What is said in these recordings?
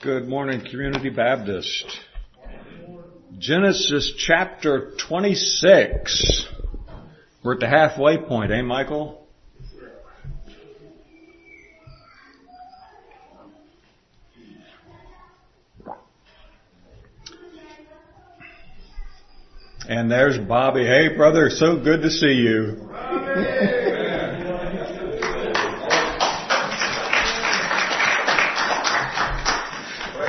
Good morning, Community Baptist. Genesis chapter 26. We're at the halfway point, eh, Michael? And there's Bobby. Hey, brother, so good to see you.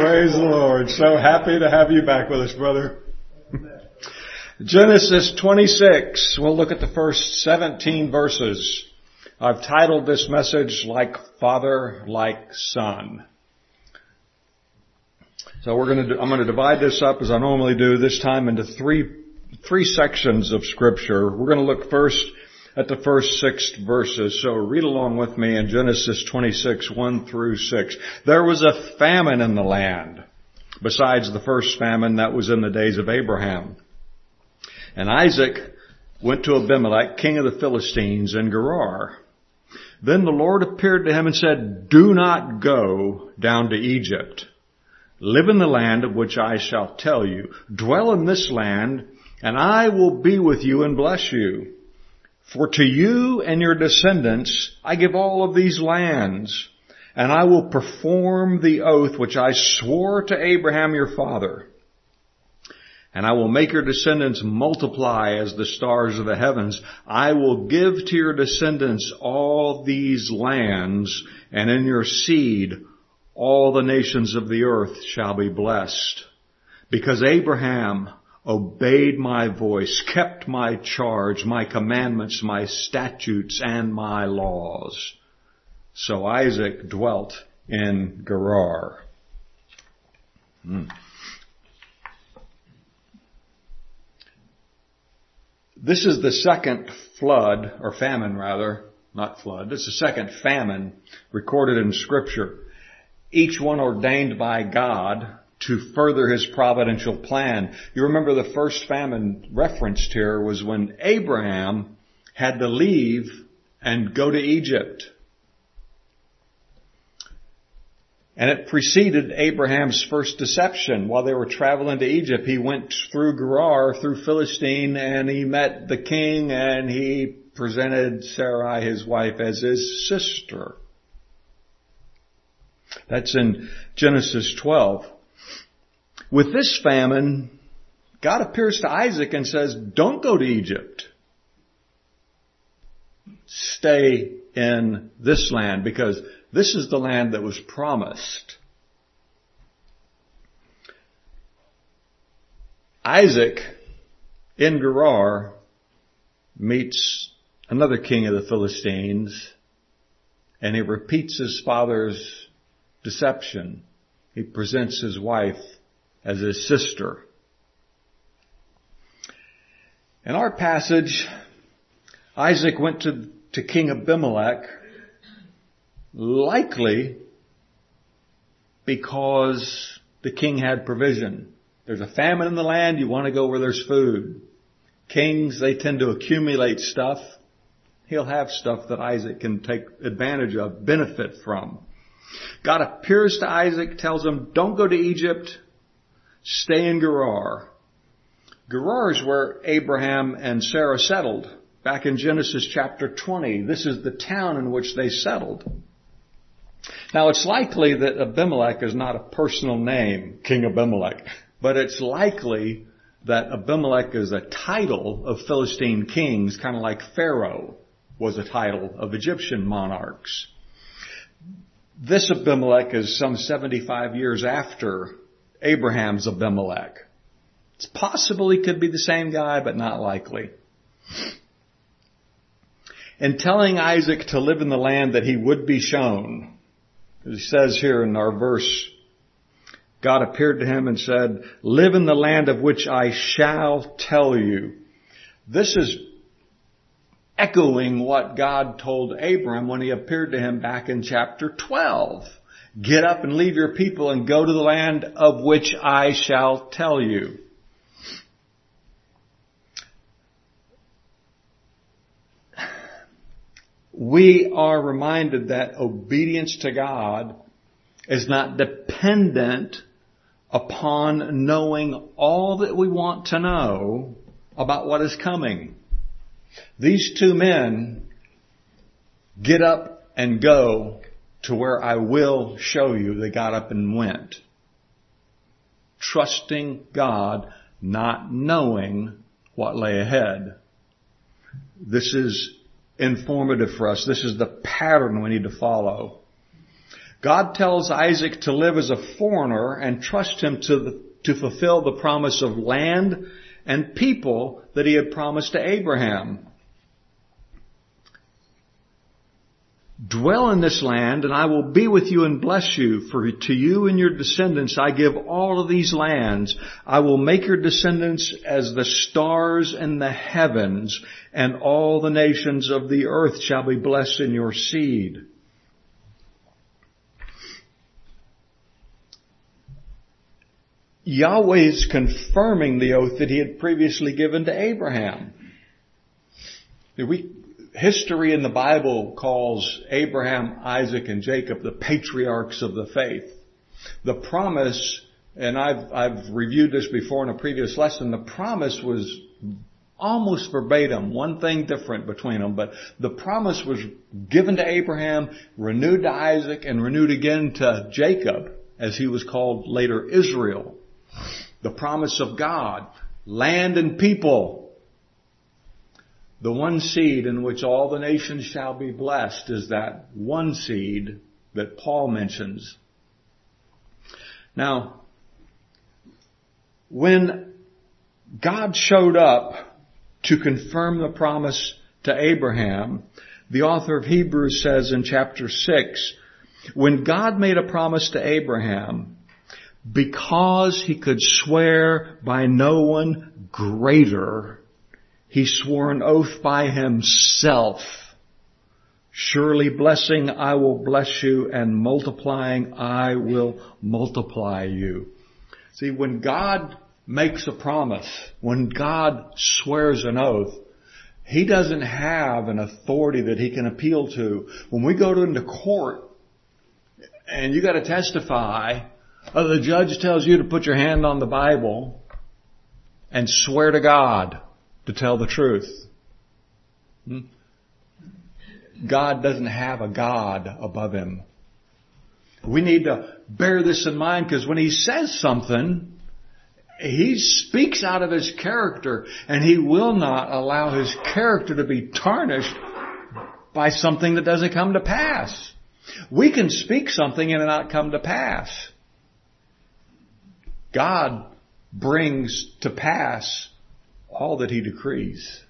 Praise the Lord. So happy to have you back with us, brother. Genesis 26. We'll look at the first 17 verses. I've titled this message like father, like son. So we're going to, I'm going to divide this up as I normally do this time into three, three sections of scripture. We're going to look first at the first six verses. So read along with me in Genesis 26, 1 through 6. There was a famine in the land, besides the first famine that was in the days of Abraham. And Isaac went to Abimelech, king of the Philistines, in Gerar. Then the Lord appeared to him and said, Do not go down to Egypt. Live in the land of which I shall tell you. Dwell in this land, and I will be with you and bless you. For to you and your descendants I give all of these lands, and I will perform the oath which I swore to Abraham your father. And I will make your descendants multiply as the stars of the heavens. I will give to your descendants all these lands, and in your seed all the nations of the earth shall be blessed. Because Abraham obeyed my voice, kept my charge, my commandments, my statutes, and my laws. So Isaac dwelt in Gerar. Hmm. This is the second flood, or famine rather, not flood. This is the second famine recorded in scripture. Each one ordained by God to further his providential plan. You remember the first famine referenced here was when Abraham had to leave and go to Egypt. And it preceded Abraham's first deception. While they were traveling to Egypt, he went through Gerar, through Philistine, and he met the king and he presented Sarai, his wife, as his sister. That's in Genesis 12. With this famine, God appears to Isaac and says, don't go to Egypt. Stay in this land because this is the land that was promised. Isaac in Gerar meets another king of the Philistines and he repeats his father's deception. He presents his wife as his sister. In our passage, Isaac went to, to King Abimelech likely because the king had provision. There's a famine in the land, you want to go where there's food. Kings, they tend to accumulate stuff. He'll have stuff that Isaac can take advantage of, benefit from. God appears to Isaac, tells him, don't go to Egypt, stay in Gerar. Gerar is where Abraham and Sarah settled back in Genesis chapter 20. This is the town in which they settled. Now it's likely that Abimelech is not a personal name, King Abimelech, but it's likely that Abimelech is a title of Philistine kings, kind of like Pharaoh was a title of Egyptian monarchs. This Abimelech is some 75 years after Abraham's Abimelech. It's possible he could be the same guy, but not likely. In telling Isaac to live in the land that he would be shown, he says here in our verse, God appeared to him and said, live in the land of which I shall tell you. This is echoing what God told Abram when he appeared to him back in chapter 12. Get up and leave your people and go to the land of which I shall tell you. We are reminded that obedience to God is not dependent upon knowing all that we want to know about what is coming. These two men get up and go to where I will show you. They got up and went. Trusting God, not knowing what lay ahead. This is informative for us. This is the pattern we need to follow. God tells Isaac to live as a foreigner and trust him to, the, to fulfill the promise of land and people that he had promised to Abraham. Dwell in this land and I will be with you and bless you. For to you and your descendants I give all of these lands. I will make your descendants as the stars in the heavens and all the nations of the earth shall be blessed in your seed. Yahweh is confirming the oath that he had previously given to Abraham. We, history in the Bible calls Abraham, Isaac, and Jacob the patriarchs of the faith. The promise, and I've, I've reviewed this before in a previous lesson, the promise was almost verbatim, one thing different between them, but the promise was given to Abraham, renewed to Isaac, and renewed again to Jacob, as he was called later Israel. The promise of God, land and people. The one seed in which all the nations shall be blessed is that one seed that Paul mentions. Now, when God showed up to confirm the promise to Abraham, the author of Hebrews says in chapter 6, when God made a promise to Abraham, because he could swear by no one greater, he swore an oath by himself. Surely blessing I will bless you and multiplying I will multiply you. See, when God makes a promise, when God swears an oath, he doesn't have an authority that he can appeal to. When we go into court and you gotta testify, uh, the judge tells you to put your hand on the Bible and swear to God to tell the truth. Hmm? God doesn't have a God above him. We need to bear this in mind because when he says something, he speaks out of his character and he will not allow his character to be tarnished by something that doesn't come to pass. We can speak something and it not come to pass. God brings to pass all that he decrees.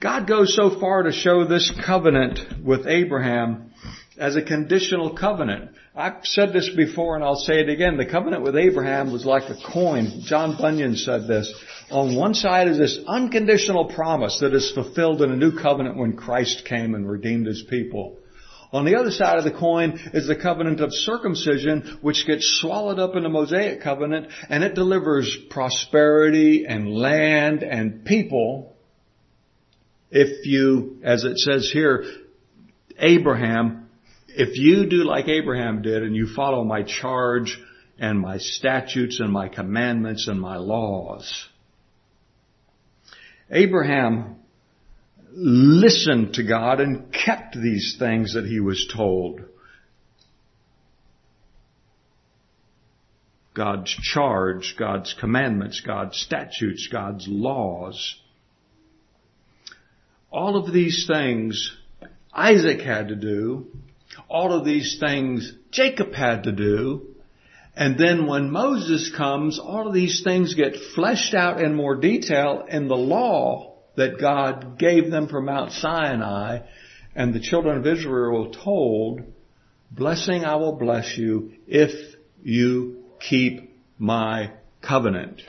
God goes so far to show this covenant with Abraham as a conditional covenant. I've said this before and I'll say it again. The covenant with Abraham was like a coin. John Bunyan said this. On one side is this unconditional promise that is fulfilled in a new covenant when Christ came and redeemed his people. On the other side of the coin is the covenant of circumcision, which gets swallowed up in the Mosaic covenant, and it delivers prosperity and land and people if you, as it says here, Abraham, if you do like Abraham did and you follow my charge and my statutes and my commandments and my laws. Abraham listened to God and kept these things that he was told. God's charge, God's commandments, God's statutes, God's laws. All of these things Isaac had to do. All of these things Jacob had to do. And then when Moses comes, all of these things get fleshed out in more detail in the law that God gave them from Mount Sinai, and the children of Israel were told, blessing I will bless you if you keep my covenant.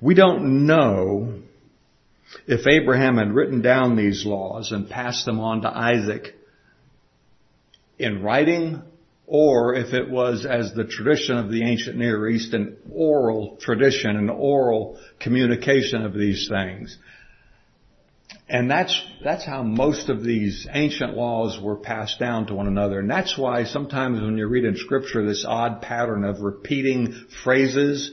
We don't know if Abraham had written down these laws and passed them on to Isaac in writing or if it was as the tradition of the ancient Near East, an oral tradition, an oral communication of these things. And that's, that's how most of these ancient laws were passed down to one another. And that's why sometimes when you read in scripture this odd pattern of repeating phrases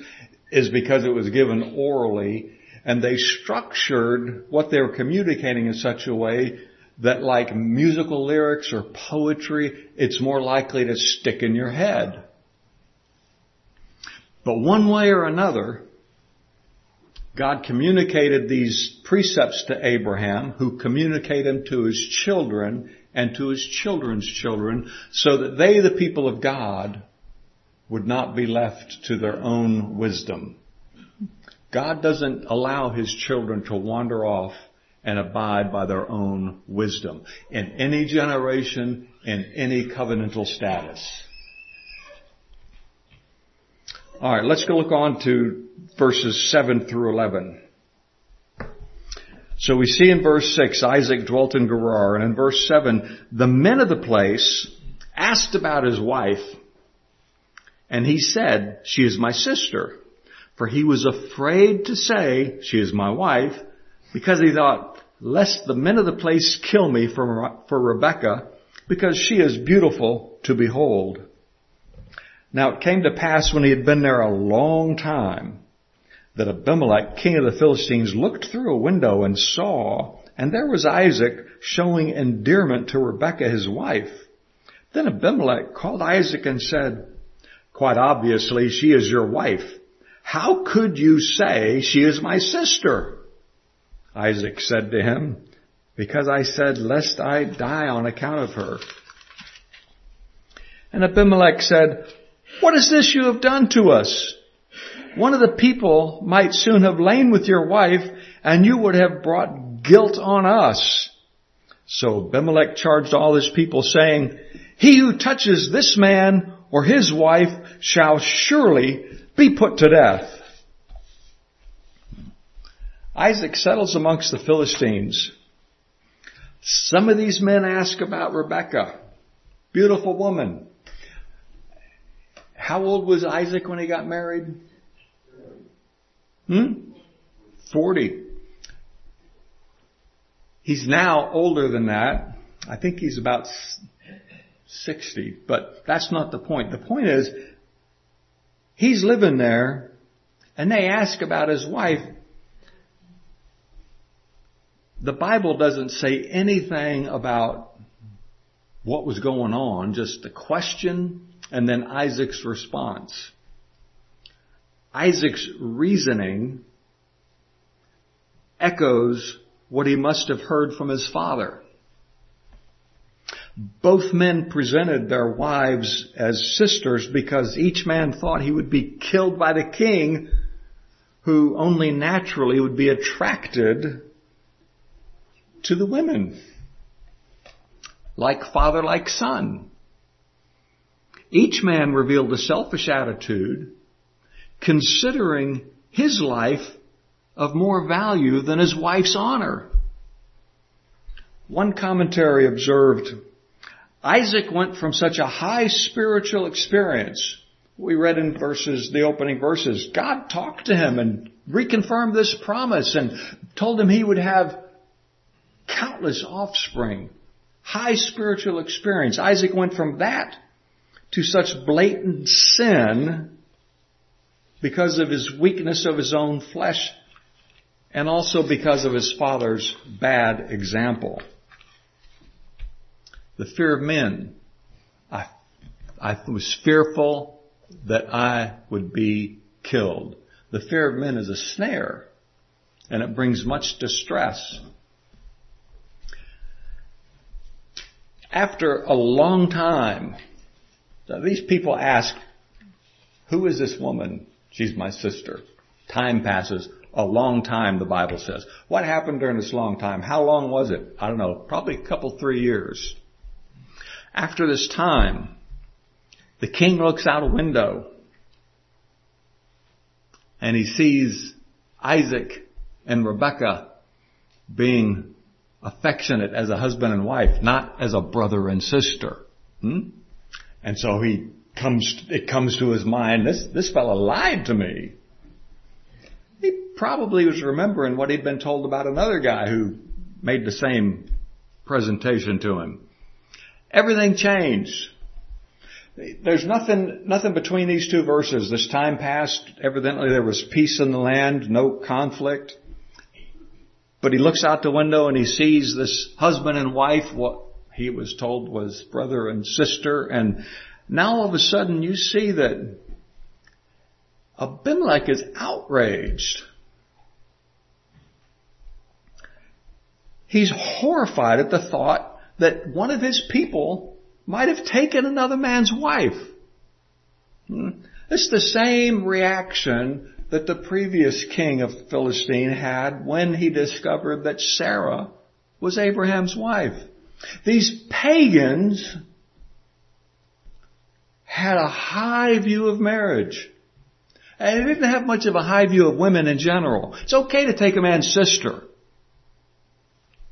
is because it was given orally and they structured what they were communicating in such a way that like musical lyrics or poetry, it's more likely to stick in your head. But one way or another, God communicated these precepts to Abraham, who communicated them to his children and to his children's children, so that they, the people of God, would not be left to their own wisdom. God doesn't allow his children to wander off and abide by their own wisdom in any generation, in any covenantal status. Alright, let's go look on to verses 7 through 11. So we see in verse 6, Isaac dwelt in Gerar, and in verse 7, the men of the place asked about his wife, and he said, she is my sister. For he was afraid to say, she is my wife, because he thought, lest the men of the place kill me for, for Rebekah, because she is beautiful to behold. Now it came to pass when he had been there a long time, that Abimelech, king of the Philistines, looked through a window and saw, and there was Isaac showing endearment to Rebekah his wife. Then Abimelech called Isaac and said, Quite obviously she is your wife. How could you say she is my sister? Isaac said to him, because I said, lest I die on account of her. And Abimelech said, what is this you have done to us? One of the people might soon have lain with your wife and you would have brought guilt on us. So Abimelech charged all his people saying, he who touches this man or his wife shall surely be put to death. Isaac settles amongst the Philistines. Some of these men ask about Rebecca. Beautiful woman. How old was Isaac when he got married? Hmm? 40. He's now older than that. I think he's about 60, but that's not the point. The point is, He's living there and they ask about his wife. The Bible doesn't say anything about what was going on, just the question and then Isaac's response. Isaac's reasoning echoes what he must have heard from his father. Both men presented their wives as sisters because each man thought he would be killed by the king who only naturally would be attracted to the women. Like father, like son. Each man revealed a selfish attitude considering his life of more value than his wife's honor. One commentary observed Isaac went from such a high spiritual experience. We read in verses, the opening verses, God talked to him and reconfirmed this promise and told him he would have countless offspring. High spiritual experience. Isaac went from that to such blatant sin because of his weakness of his own flesh and also because of his father's bad example. The fear of men. I, I was fearful that I would be killed. The fear of men is a snare and it brings much distress. After a long time, these people ask, who is this woman? She's my sister. Time passes. A long time, the Bible says. What happened during this long time? How long was it? I don't know. Probably a couple, three years. After this time, the king looks out a window and he sees Isaac and Rebekah being affectionate as a husband and wife, not as a brother and sister. Hmm? And so he comes, it comes to his mind, this, this fellow lied to me. He probably was remembering what he'd been told about another guy who made the same presentation to him. Everything changed. There's nothing, nothing between these two verses. This time passed, evidently there was peace in the land, no conflict. But he looks out the window and he sees this husband and wife, what he was told was brother and sister, and now all of a sudden you see that Abimelech is outraged. He's horrified at the thought that one of his people might have taken another man's wife. Hmm? It's the same reaction that the previous king of Philistine had when he discovered that Sarah was Abraham's wife. These pagans had a high view of marriage. And they didn't have much of a high view of women in general. It's okay to take a man's sister.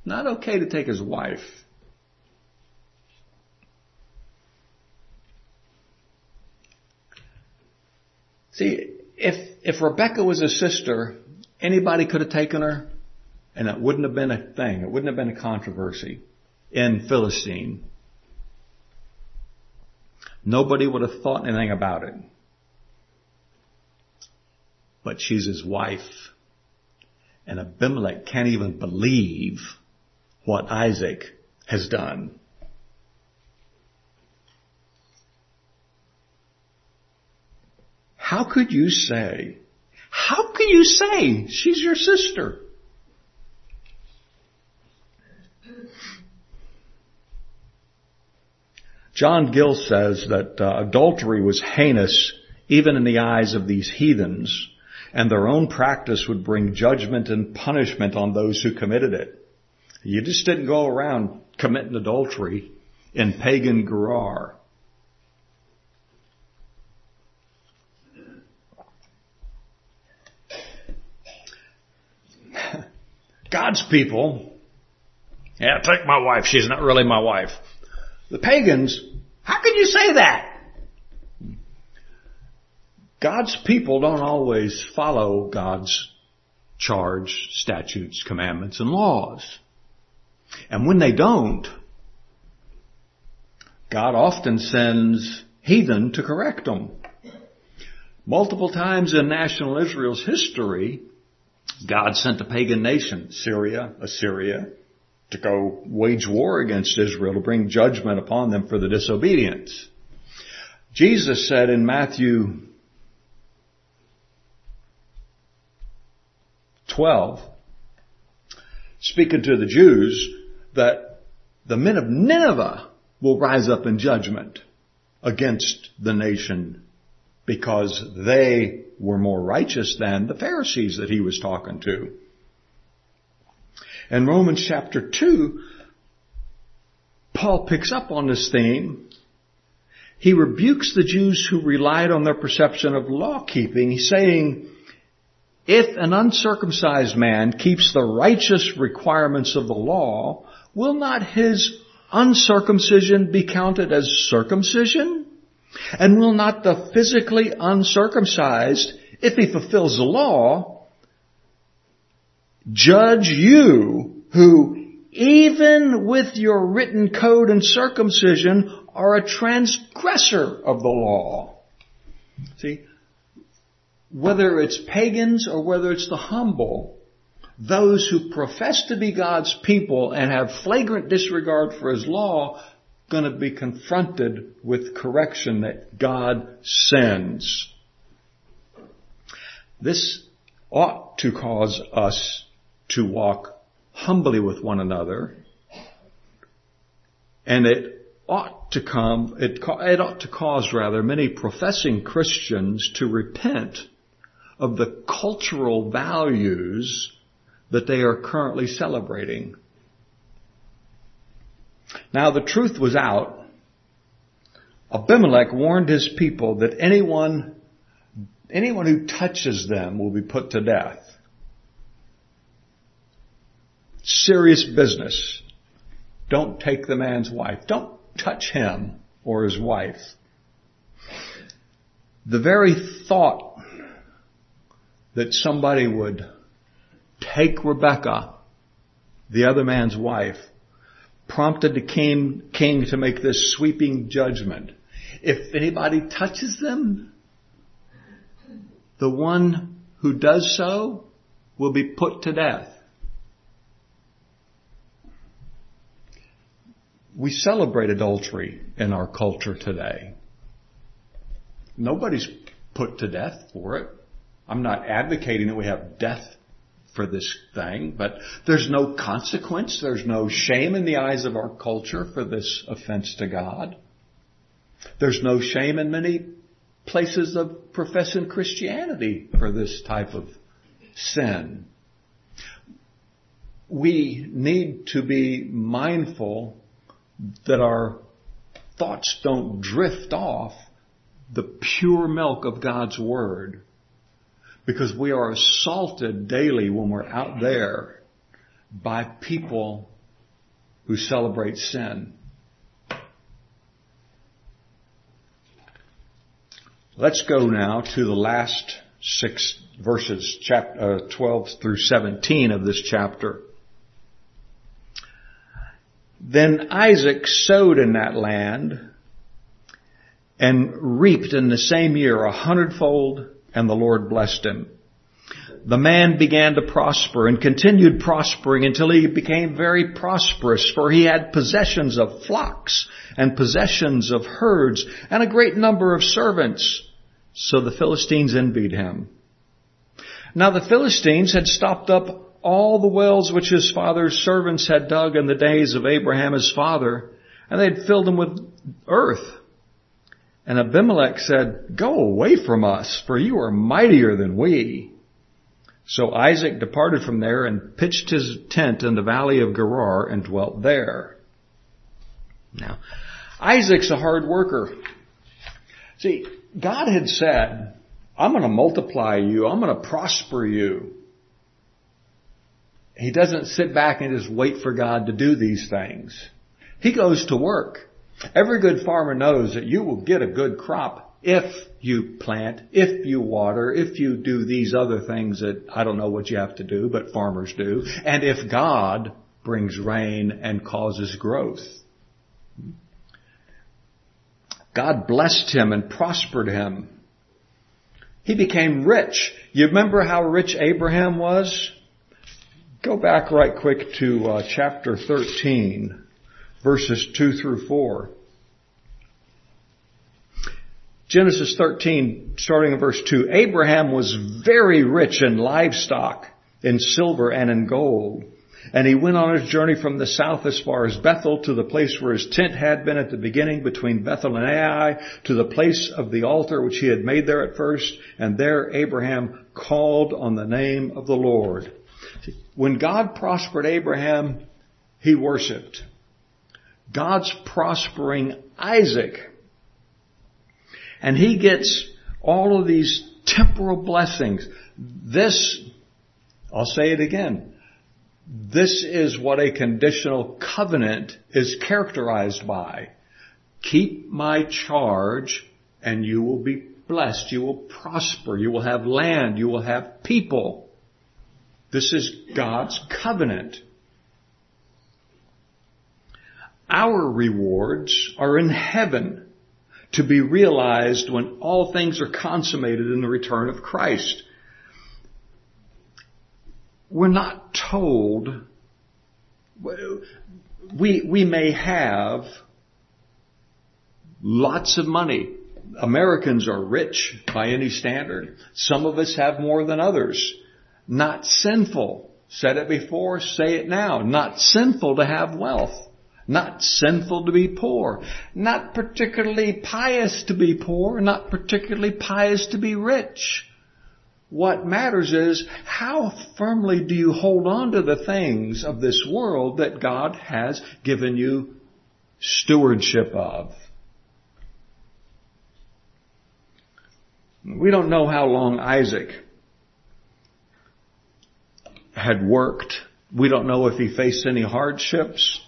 Not okay to take his wife. See, if, if Rebecca was a sister, anybody could have taken her and it wouldn't have been a thing. It wouldn't have been a controversy in Philistine. Nobody would have thought anything about it. But she's his wife. And Abimelech can't even believe what Isaac has done. How could you say, how can you say she's your sister? John Gill says that uh, adultery was heinous even in the eyes of these heathens, and their own practice would bring judgment and punishment on those who committed it. You just didn't go around committing adultery in pagan Gerar. God's people, yeah, take my wife. She's not really my wife. The pagans, how can you say that? God's people don't always follow God's charge, statutes, commandments, and laws. And when they don't, God often sends heathen to correct them. Multiple times in national Israel's history, God sent a pagan nation, Syria, Assyria, to go wage war against Israel to bring judgment upon them for the disobedience. Jesus said in Matthew 12, speaking to the Jews, that the men of Nineveh will rise up in judgment against the nation because they were more righteous than the Pharisees that he was talking to. In Romans chapter 2, Paul picks up on this theme. He rebukes the Jews who relied on their perception of law keeping, saying, if an uncircumcised man keeps the righteous requirements of the law, will not his uncircumcision be counted as circumcision? And will not the physically uncircumcised, if he fulfills the law, judge you who even with your written code and circumcision are a transgressor of the law? See, whether it's pagans or whether it's the humble, those who profess to be God's people and have flagrant disregard for His law going to be confronted with correction that God sends. This ought to cause us to walk humbly with one another and it ought to come, it, it ought to cause rather many professing Christians to repent of the cultural values that they are currently celebrating. Now the truth was out. Abimelech warned his people that anyone, anyone who touches them will be put to death. Serious business. Don't take the man's wife. Don't touch him or his wife. The very thought that somebody would take Rebecca, the other man's wife, prompted the king, king to make this sweeping judgment. If anybody touches them, the one who does so will be put to death. We celebrate adultery in our culture today. Nobody's put to death for it. I'm not advocating that we have death for this thing, but there's no consequence, there's no shame in the eyes of our culture for this offense to God. There's no shame in many places of professing Christianity for this type of sin. We need to be mindful that our thoughts don't drift off the pure milk of God's Word because we are assaulted daily when we're out there by people who celebrate sin. Let's go now to the last six verses, chapter, uh, 12 through 17 of this chapter. Then Isaac sowed in that land and reaped in the same year a hundredfold and the Lord blessed him. The man began to prosper and continued prospering until he became very prosperous, for he had possessions of flocks and possessions of herds and a great number of servants. So the Philistines envied him. Now the Philistines had stopped up all the wells which his father's servants had dug in the days of Abraham his father, and they had filled them with earth. And Abimelech said, Go away from us, for you are mightier than we. So Isaac departed from there and pitched his tent in the valley of Gerar and dwelt there. Now, Isaac's a hard worker. See, God had said, I'm going to multiply you. I'm going to prosper you. He doesn't sit back and just wait for God to do these things. He goes to work. Every good farmer knows that you will get a good crop if you plant, if you water, if you do these other things that I don't know what you have to do, but farmers do, and if God brings rain and causes growth. God blessed him and prospered him. He became rich. You remember how rich Abraham was? Go back right quick to uh, chapter 13 verses 2 through 4. Genesis 13, starting in verse 2. Abraham was very rich in livestock, in silver and in gold. And he went on his journey from the south as far as Bethel to the place where his tent had been at the beginning between Bethel and Ai to the place of the altar which he had made there at first. And there Abraham called on the name of the Lord. When God prospered Abraham, he worshiped. God's prospering Isaac. And he gets all of these temporal blessings. This, I'll say it again, this is what a conditional covenant is characterized by. Keep my charge and you will be blessed. You will prosper. You will have land. You will have people. This is God's covenant. Our rewards are in heaven to be realized when all things are consummated in the return of Christ. We're not told, we, we may have lots of money. Americans are rich by any standard. Some of us have more than others. Not sinful. Said it before, say it now. Not sinful to have wealth. Not sinful to be poor. Not particularly pious to be poor. Not particularly pious to be rich. What matters is how firmly do you hold on to the things of this world that God has given you stewardship of. We don't know how long Isaac had worked. We don't know if he faced any hardships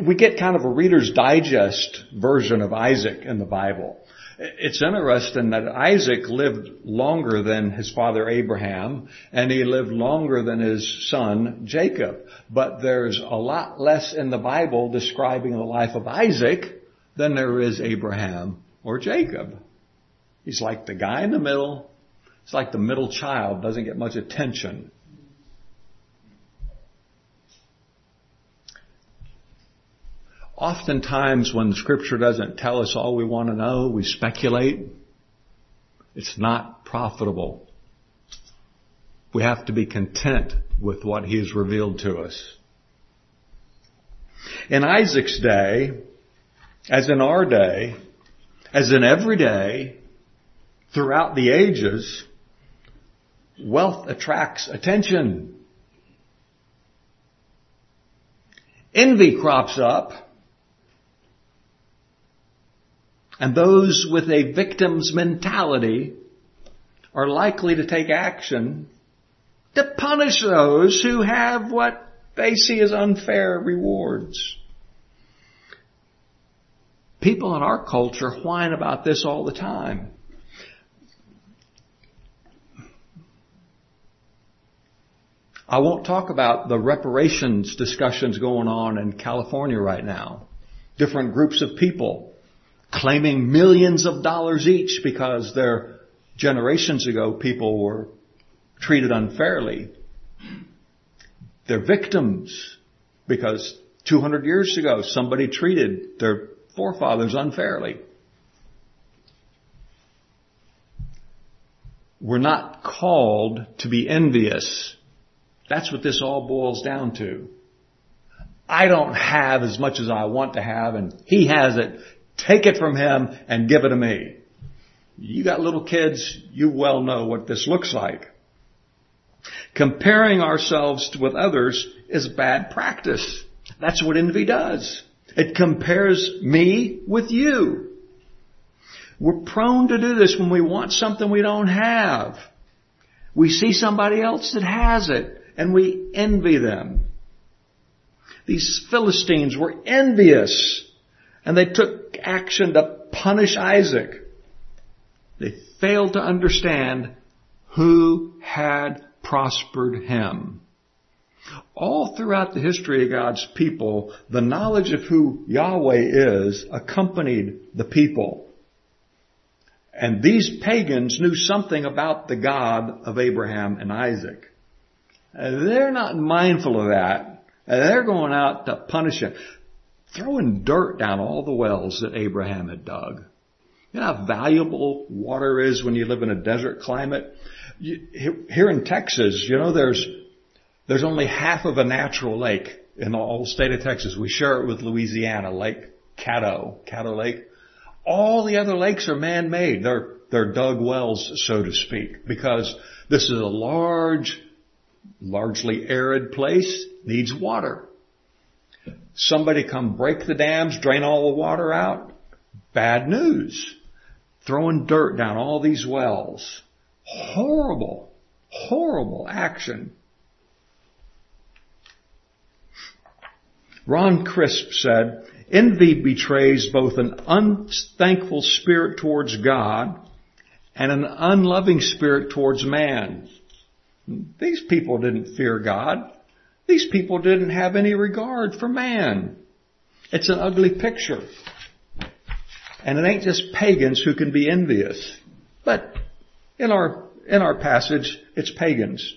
we get kind of a Reader's Digest version of Isaac in the Bible. It's interesting that Isaac lived longer than his father Abraham, and he lived longer than his son Jacob. But there's a lot less in the Bible describing the life of Isaac than there is Abraham or Jacob. He's like the guy in the middle. It's like the middle child doesn't get much attention. Oftentimes when scripture doesn't tell us all we want to know, we speculate. It's not profitable. We have to be content with what he has revealed to us. In Isaac's day, as in our day, as in every day, throughout the ages, wealth attracts attention. Envy crops up. And those with a victim's mentality are likely to take action to punish those who have what they see as unfair rewards. People in our culture whine about this all the time. I won't talk about the reparations discussions going on in California right now. Different groups of people claiming millions of dollars each because their generations ago people were treated unfairly. They're victims because 200 years ago somebody treated their forefathers unfairly. We're not called to be envious. That's what this all boils down to. I don't have as much as I want to have and he has it. Take it from him and give it to me. You got little kids, you well know what this looks like. Comparing ourselves with others is bad practice. That's what envy does. It compares me with you. We're prone to do this when we want something we don't have. We see somebody else that has it and we envy them. These Philistines were envious and they took action to punish Isaac. They failed to understand who had prospered him. All throughout the history of God's people, the knowledge of who Yahweh is accompanied the people. And these pagans knew something about the God of Abraham and Isaac. And they're not mindful of that. And they're going out to punish him throwing dirt down all the wells that Abraham had dug. You know how valuable water is when you live in a desert climate? You, here in Texas, you know, there's, there's only half of a natural lake in the whole state of Texas. We share it with Louisiana, Lake Caddo, Caddo Lake. All the other lakes are man-made. They're, they're dug wells, so to speak, because this is a large, largely arid place, needs water. Somebody come break the dams, drain all the water out. Bad news. Throwing dirt down all these wells. Horrible, horrible action. Ron Crisp said, envy betrays both an unthankful spirit towards God and an unloving spirit towards man. These people didn't fear God. These people didn't have any regard for man. It's an ugly picture. And it ain't just pagans who can be envious. But in our, in our passage, it's pagans.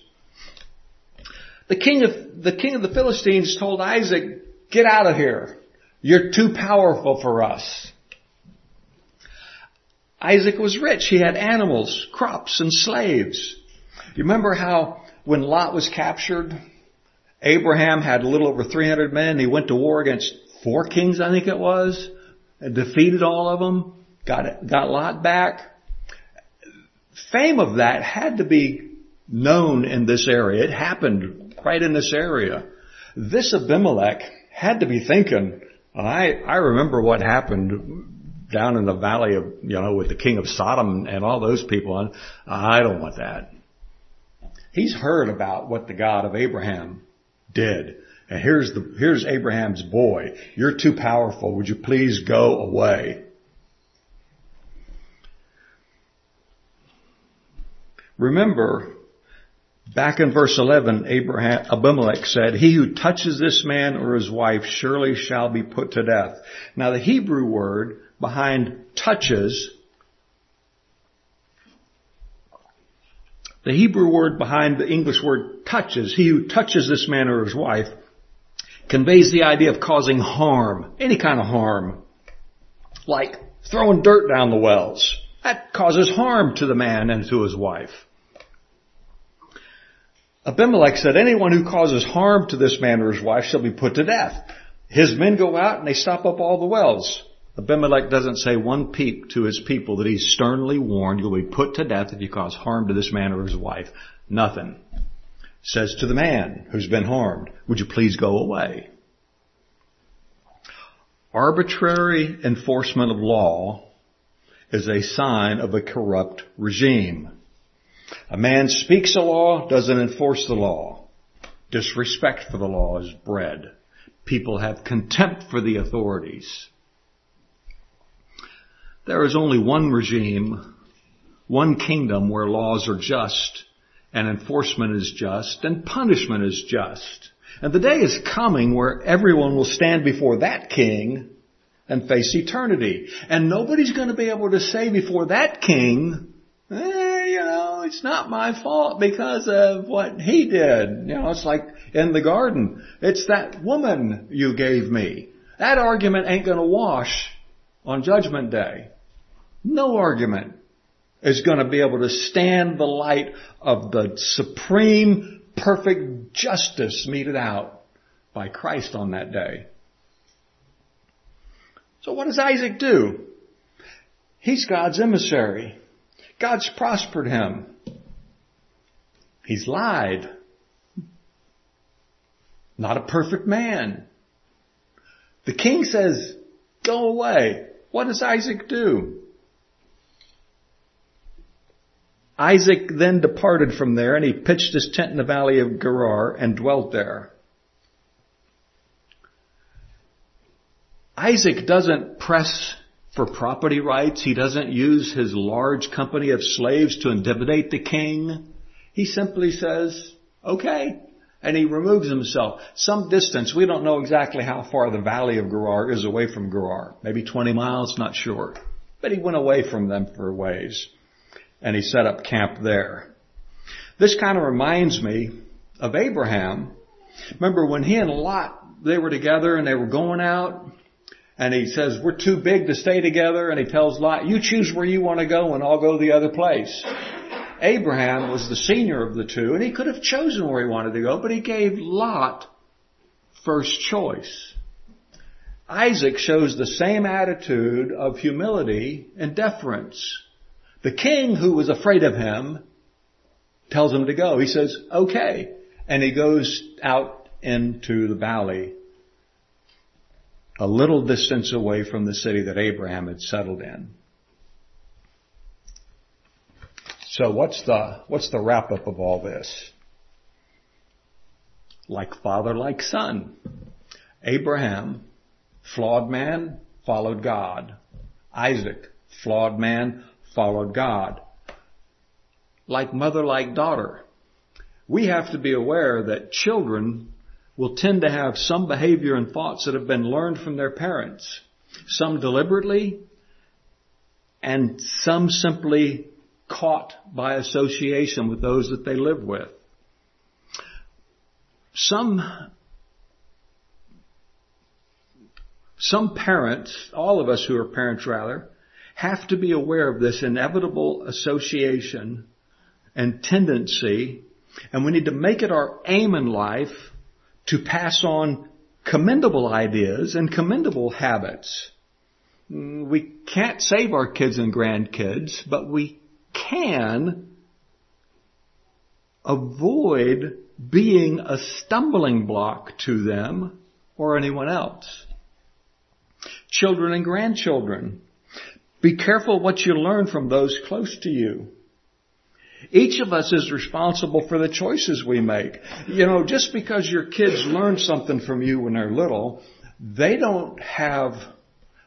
The king of, the king of the Philistines told Isaac, get out of here. You're too powerful for us. Isaac was rich. He had animals, crops, and slaves. You remember how when Lot was captured, Abraham had a little over 300 men. He went to war against four kings, I think it was, and defeated all of them, got, got Lot back. Fame of that had to be known in this area. It happened right in this area. This Abimelech had to be thinking, I, I remember what happened down in the valley of, you know, with the king of Sodom and all those people. And I don't want that. He's heard about what the God of Abraham Dead, And here's the, here's Abraham's boy. You're too powerful. Would you please go away? Remember, back in verse 11, Abraham, Abimelech said, he who touches this man or his wife surely shall be put to death. Now the Hebrew word behind touches, the Hebrew word behind the English word touches, he who touches this man or his wife, conveys the idea of causing harm, any kind of harm, like throwing dirt down the wells. That causes harm to the man and to his wife. Abimelech said, anyone who causes harm to this man or his wife shall be put to death. His men go out and they stop up all the wells. Abimelech doesn't say one peep to his people that he's sternly warned you'll be put to death if you cause harm to this man or his wife. Nothing. Says to the man who's been harmed, would you please go away? Arbitrary enforcement of law is a sign of a corrupt regime. A man speaks a law, doesn't enforce the law. Disrespect for the law is bred. People have contempt for the authorities. There is only one regime, one kingdom where laws are just and enforcement is just and punishment is just. And the day is coming where everyone will stand before that king and face eternity. And nobody's going to be able to say before that king, eh, you know, it's not my fault because of what he did. You know, it's like in the garden. It's that woman you gave me. That argument ain't going to wash on judgment day. No argument is going to be able to stand the light of the supreme perfect justice meted out by Christ on that day. So what does Isaac do? He's God's emissary. God's prospered him. He's lied. Not a perfect man. The king says, go away. What does Isaac do? Isaac then departed from there and he pitched his tent in the valley of Gerar and dwelt there. Isaac doesn't press for property rights. He doesn't use his large company of slaves to intimidate the king. He simply says, okay. And he removes himself some distance. We don't know exactly how far the valley of Gerar is away from Gerar. Maybe 20 miles, not sure. But he went away from them for a ways and he set up camp there. This kind of reminds me of Abraham. Remember when he and Lot, they were together and they were going out and he says, we're too big to stay together and he tells Lot, you choose where you want to go and I'll go the other place. Abraham was the senior of the two and he could have chosen where he wanted to go, but he gave Lot first choice. Isaac shows the same attitude of humility and deference. The king who was afraid of him tells him to go. He says, okay. And he goes out into the valley a little distance away from the city that Abraham had settled in. So what's the, what's the wrap up of all this? Like father, like son. Abraham, flawed man, followed God. Isaac, flawed man, followed God. Like mother, like daughter. We have to be aware that children will tend to have some behavior and thoughts that have been learned from their parents. Some deliberately and some simply caught by association with those that they live with. Some some parents, all of us who are parents rather, have to be aware of this inevitable association and tendency, and we need to make it our aim in life to pass on commendable ideas and commendable habits. We can't save our kids and grandkids, but we can avoid being a stumbling block to them or anyone else. Children and grandchildren be careful what you learn from those close to you. Each of us is responsible for the choices we make. You know, just because your kids learn something from you when they're little, they don't have,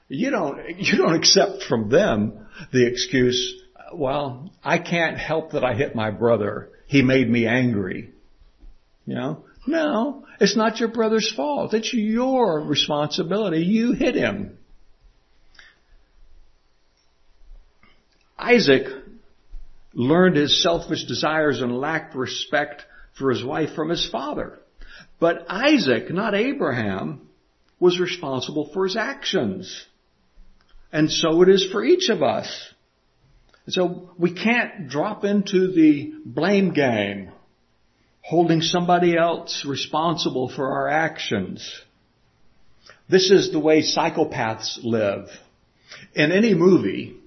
you don't, you don't accept from them the excuse, well, I can't help that I hit my brother. He made me angry. You know? No, it's not your brother's fault. It's your responsibility. You hit him. Isaac learned his selfish desires and lacked respect for his wife from his father. But Isaac, not Abraham, was responsible for his actions. And so it is for each of us. So we can't drop into the blame game, holding somebody else responsible for our actions. This is the way psychopaths live. In any movie,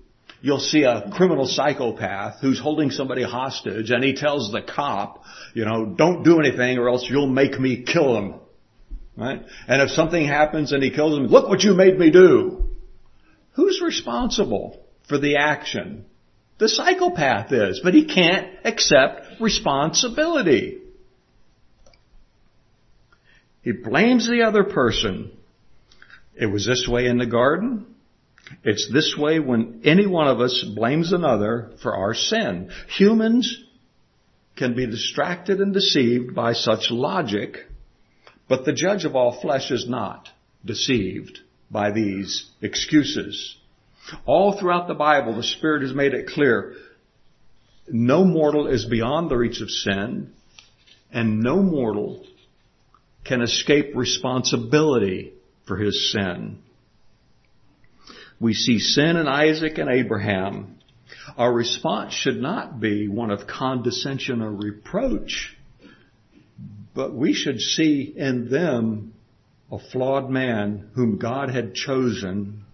you'll see a criminal psychopath who's holding somebody hostage and he tells the cop, you know, don't do anything or else you'll make me kill him. Right? And if something happens and he kills him, look what you made me do. Who's responsible for the action? The psychopath is, but he can't accept responsibility. He blames the other person. It was this way in the garden. It's this way when any one of us blames another for our sin. Humans can be distracted and deceived by such logic, but the judge of all flesh is not deceived by these excuses. All throughout the Bible, the Spirit has made it clear no mortal is beyond the reach of sin, and no mortal can escape responsibility for his sin. We see sin in Isaac and Abraham. Our response should not be one of condescension or reproach, but we should see in them a flawed man whom God had chosen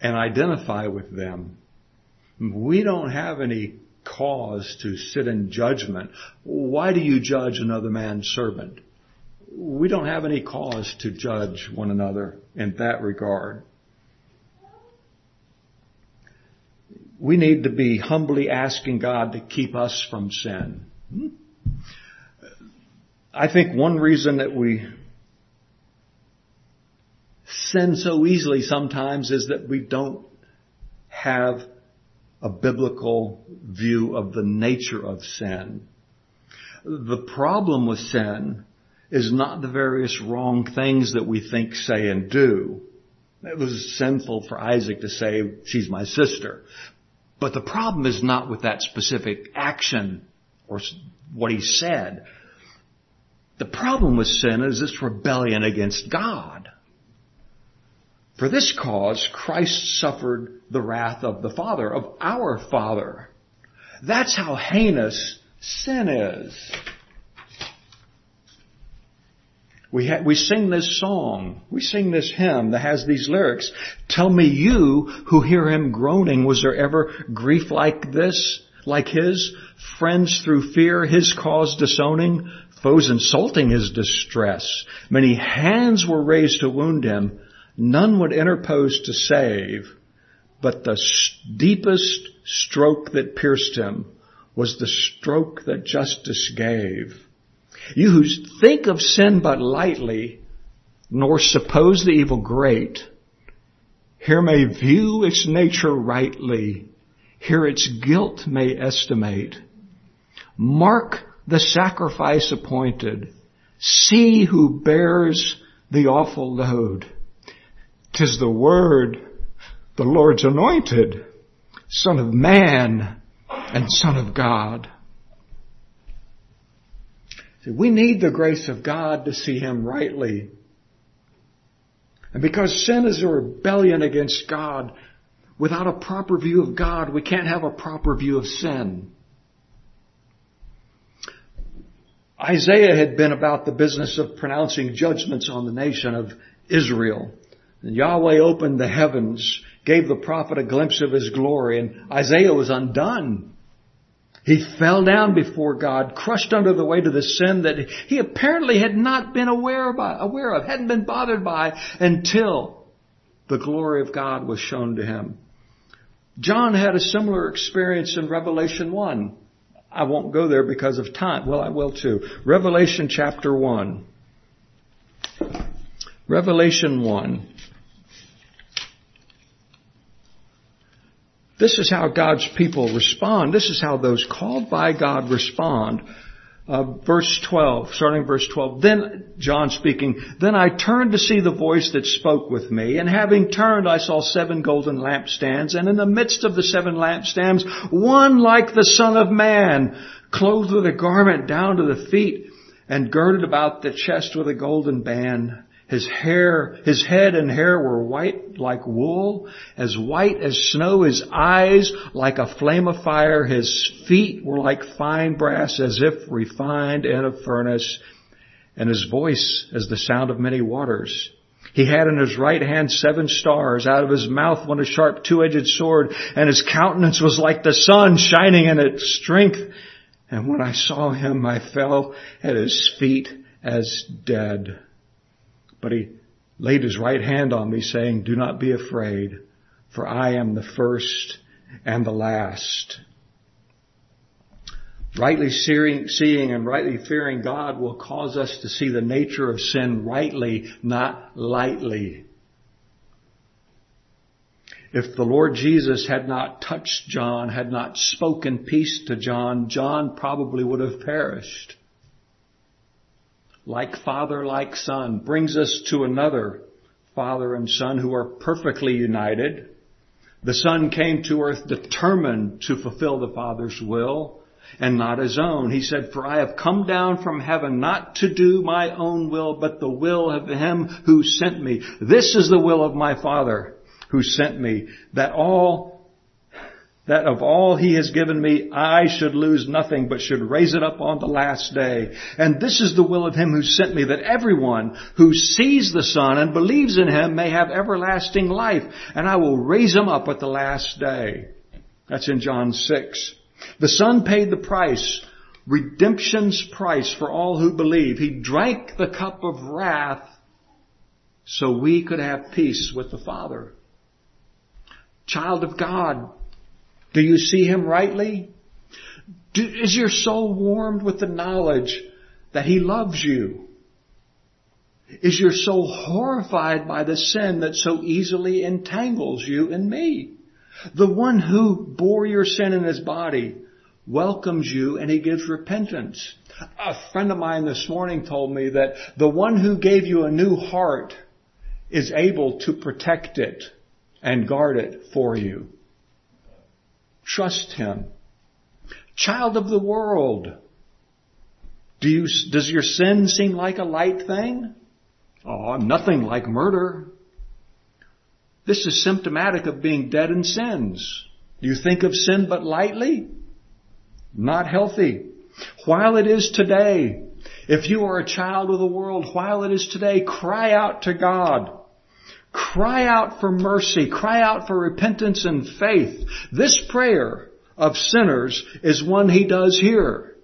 and identify with them. We don't have any cause to sit in judgment. Why do you judge another man's servant? We don't have any cause to judge one another in that regard. We need to be humbly asking God to keep us from sin. Hmm? I think one reason that we sin so easily sometimes is that we don't have a biblical view of the nature of sin. The problem with sin is not the various wrong things that we think, say, and do. It was sinful for Isaac to say, she's my sister. But the problem is not with that specific action or what he said. The problem with sin is this rebellion against God. For this cause, Christ suffered the wrath of the Father, of our Father. That's how heinous sin is. We, ha- we sing this song, we sing this hymn that has these lyrics. Tell me you who hear him groaning, was there ever grief like this, like his? Friends through fear, his cause disowning, foes insulting his distress. Many hands were raised to wound him, none would interpose to save, but the deepest stroke that pierced him was the stroke that justice gave. You who think of sin but lightly, nor suppose the evil great, here may view its nature rightly, here its guilt may estimate. Mark the sacrifice appointed, see who bears the awful load. Tis the word, the Lord's anointed, son of man and son of God. We need the grace of God to see Him rightly. And because sin is a rebellion against God, without a proper view of God, we can't have a proper view of sin. Isaiah had been about the business of pronouncing judgments on the nation of Israel. And Yahweh opened the heavens, gave the prophet a glimpse of his glory, and Isaiah was undone. He fell down before God, crushed under the weight of the sin that he apparently had not been aware, by, aware of, hadn't been bothered by until the glory of God was shown to him. John had a similar experience in Revelation 1. I won't go there because of time. Well, I will too. Revelation chapter 1. Revelation 1. This is how God's people respond. This is how those called by God respond. Uh, verse 12, starting verse 12. Then, John speaking, then I turned to see the voice that spoke with me, and having turned I saw seven golden lampstands, and in the midst of the seven lampstands, one like the Son of Man, clothed with a garment down to the feet, and girded about the chest with a golden band. His hair, his head and hair were white like wool, as white as snow, his eyes like a flame of fire, his feet were like fine brass as if refined in a furnace, and his voice as the sound of many waters. He had in his right hand seven stars. Out of his mouth went a sharp two-edged sword, and his countenance was like the sun shining in its strength. And when I saw him, I fell at his feet as dead. But he laid his right hand on me saying, do not be afraid, for I am the first and the last. Rightly seeing and rightly fearing God will cause us to see the nature of sin rightly, not lightly. If the Lord Jesus had not touched John, had not spoken peace to John, John probably would have perished like father, like son, brings us to another father and son who are perfectly united. The son came to earth determined to fulfill the father's will and not his own. He said, for I have come down from heaven not to do my own will, but the will of him who sent me. This is the will of my father who sent me, that all that of all he has given me, I should lose nothing, but should raise it up on the last day. And this is the will of him who sent me, that everyone who sees the Son and believes in him may have everlasting life, and I will raise him up at the last day. That's in John 6. The Son paid the price, redemption's price for all who believe. He drank the cup of wrath so we could have peace with the Father. Child of God, do you see him rightly? Do, is your soul warmed with the knowledge that he loves you? Is your soul horrified by the sin that so easily entangles you and me? The one who bore your sin in his body welcomes you and he gives repentance. A friend of mine this morning told me that the one who gave you a new heart is able to protect it and guard it for you. Trust Him. Child of the world. Do you, does your sin seem like a light thing? Oh, nothing like murder. This is symptomatic of being dead in sins. Do you think of sin but lightly? Not healthy. While it is today, if you are a child of the world, while it is today, cry out to God. Cry out for mercy. Cry out for repentance and faith. This prayer of sinners is one he does hear.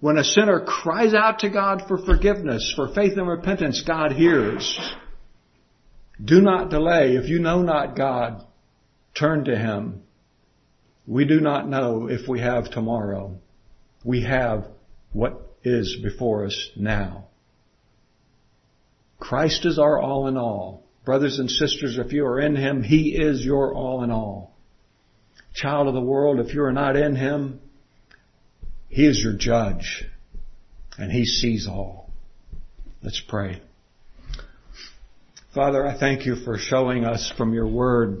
When a sinner cries out to God for forgiveness, for faith and repentance, God hears. Do not delay. If you know not God, turn to Him. We do not know if we have tomorrow. We have what is before us now. Christ is our all in all. Brothers and sisters, if you are in Him, He is your all in all. Child of the world, if you are not in Him, He is your judge and He sees all. Let's pray. Father, I thank you for showing us from your word